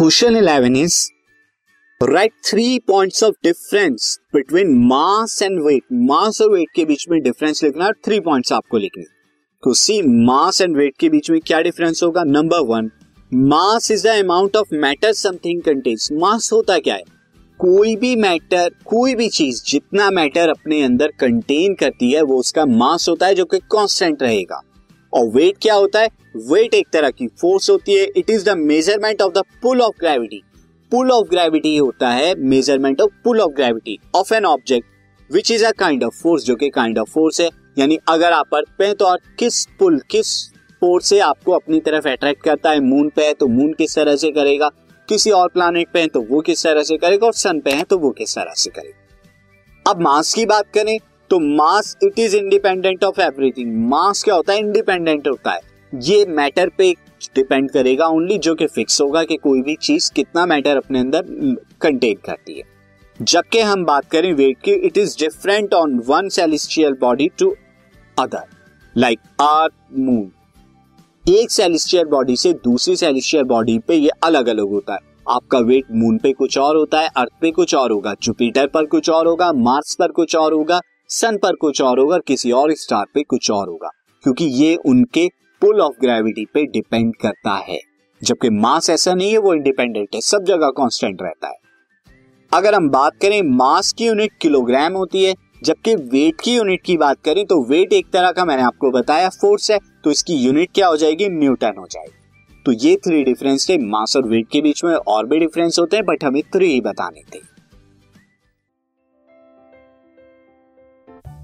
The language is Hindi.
Question eleven is, right three points of difference between mass and weight. Mass और वेट के बीच में डिफरेंस लिखना है थ्री पॉइंट्स आपको लिखने तो सी मास एंड वेट के बीच में क्या डिफरेंस होगा? Number one mass is the amount of matter something contains mass होता क्या है? कोई भी मैटर कोई भी चीज़ जितना मैटर अपने अंदर कंटेन करती है, वो उसका मास होता है जो कि कांस्टेंट रहेगा। और वेट क्या होता है? वेट एक तरह की फोर्स होती है। It is the measurement of the pull of gravity pull of gravity होता है measurement of pull of gravity of an object which is a kind of force जो कि काइंड ऑफ़ फोर्स है। यानी अगर आप अर्थ पे तो किस पुल किस फोर्स से आपको अपनी तरफ़ अट्रैक्ट करता है? मून पे है तो मून किस तरह से करेगा? किसी और प्लानिट पे है तो वो किस तरह से करेगा? और सन पे है तो वो किस तरह से करेगा? अब मास की बात करें तो mass it is independent of everything mass क्या होता है? इंडिपेंडेंट होता है. ये मैटर पे डिपेंड करेगा ओनली जो कि फिक्स होगा कि कोई भी चीज़ कितना मैटर अपने अंदर कंटेन करती है. जबकि हम बात करें वेट की it is different on one celestial body to other like earth moon एक सेलिस्टियल बॉडी से दूसरी सेलिस्टियल बॉडी पे ये अलग अलग होता है. आपका वेट मून पे कुछ और होता है अर्थ पे कुछ और होगा जुपिटर पर कुछ और होगा मार्स पर कुछ और होगा सन पर कुछ और होगा किसी और स्टार पे कुछ और होगा, क्योंकि ये उनके पुल ऑफ़ ग्रेविटी पे डिपेंड करता है। जबकि मास ऐसा नहीं है, वो इंडिपेंडेंट है, सब जगह कांस्टेंट रहता है। अगर हम बात करें मास की यूनिट किलोग्राम होती है, जबकि वेट की यूनिट की बात करें तो वेट एक तरह का मैंने आपको बताया फोर्स है तो इसकी यूनिट क्या हो जाएगी? न्यूटन हो जाएगी। तो ये थ्री डिफरेंस थे, मास और वेट के बीच में और भी डिफरेंस होते हैं बट हमें थ्री ही बताने थे।